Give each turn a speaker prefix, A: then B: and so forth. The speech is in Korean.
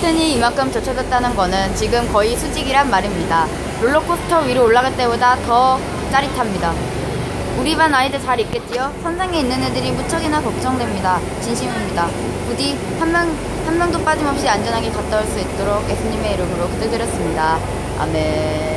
A: 커튼이 이만큼 젖혀졌다는 거는 지금 거의 수직이란 말입니다. 롤러코스터 위로 올라갈 때보다 더 짜릿합니다. 우리 반 아이들 잘 있겠지요? 선상에 있는 애들이 무척이나 걱정됩니다. 진심입니다. 부디 한 명, 한 명도 빠짐없이 안전하게 갔다 올 수 있도록 예수님의 이름으로 부탁드렸습니다. 아멘.